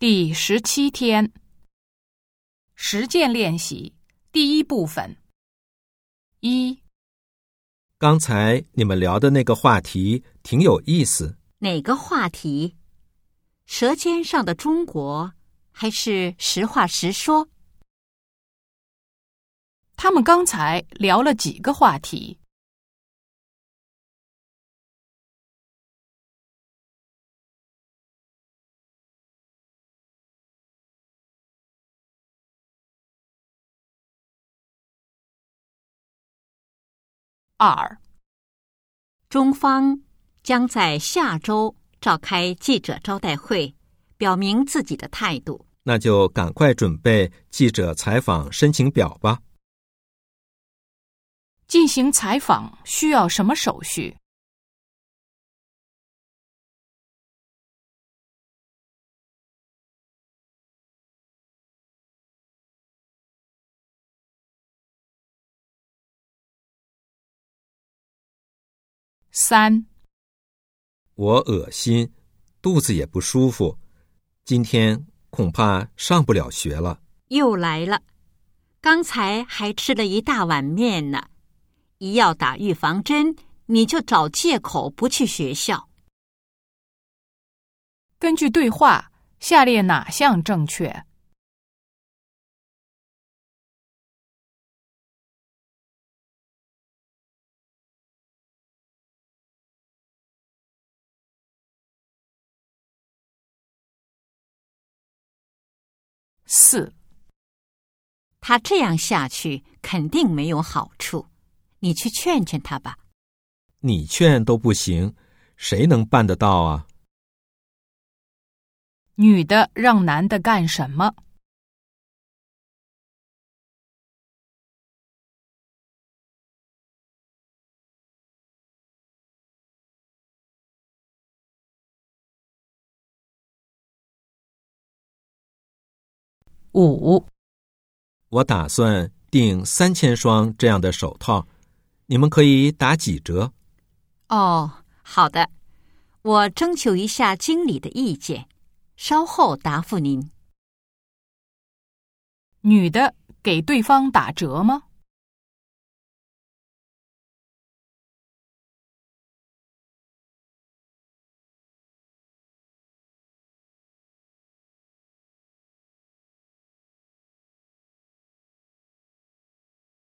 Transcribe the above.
第十七天，实践练习第一部分。一，刚才你们聊的那个话题挺有意思。哪个话题？舌尖上的中国，还是实话实说？他们刚才聊了几个话题？二，中方将在下周召开记者招待会，表明自己的态度。那就赶快准备记者采访申请表吧。进行采访需要什么手续？三，我恶心，肚子也不舒服，今天恐怕上不了学了。又来了，刚才还吃了一大碗面呢。一要打预防针，你就找借口不去学校。根据对话，下列哪项正确？四，他这样下去肯定没有好处，你去劝劝他吧。你劝都不行，谁能办得到啊？女的让男的干什么？五，我打算订三千双这样的手套，你们可以打几折？哦，好的，我征求一下经理的意见，稍后答复您。女的给对方打折吗？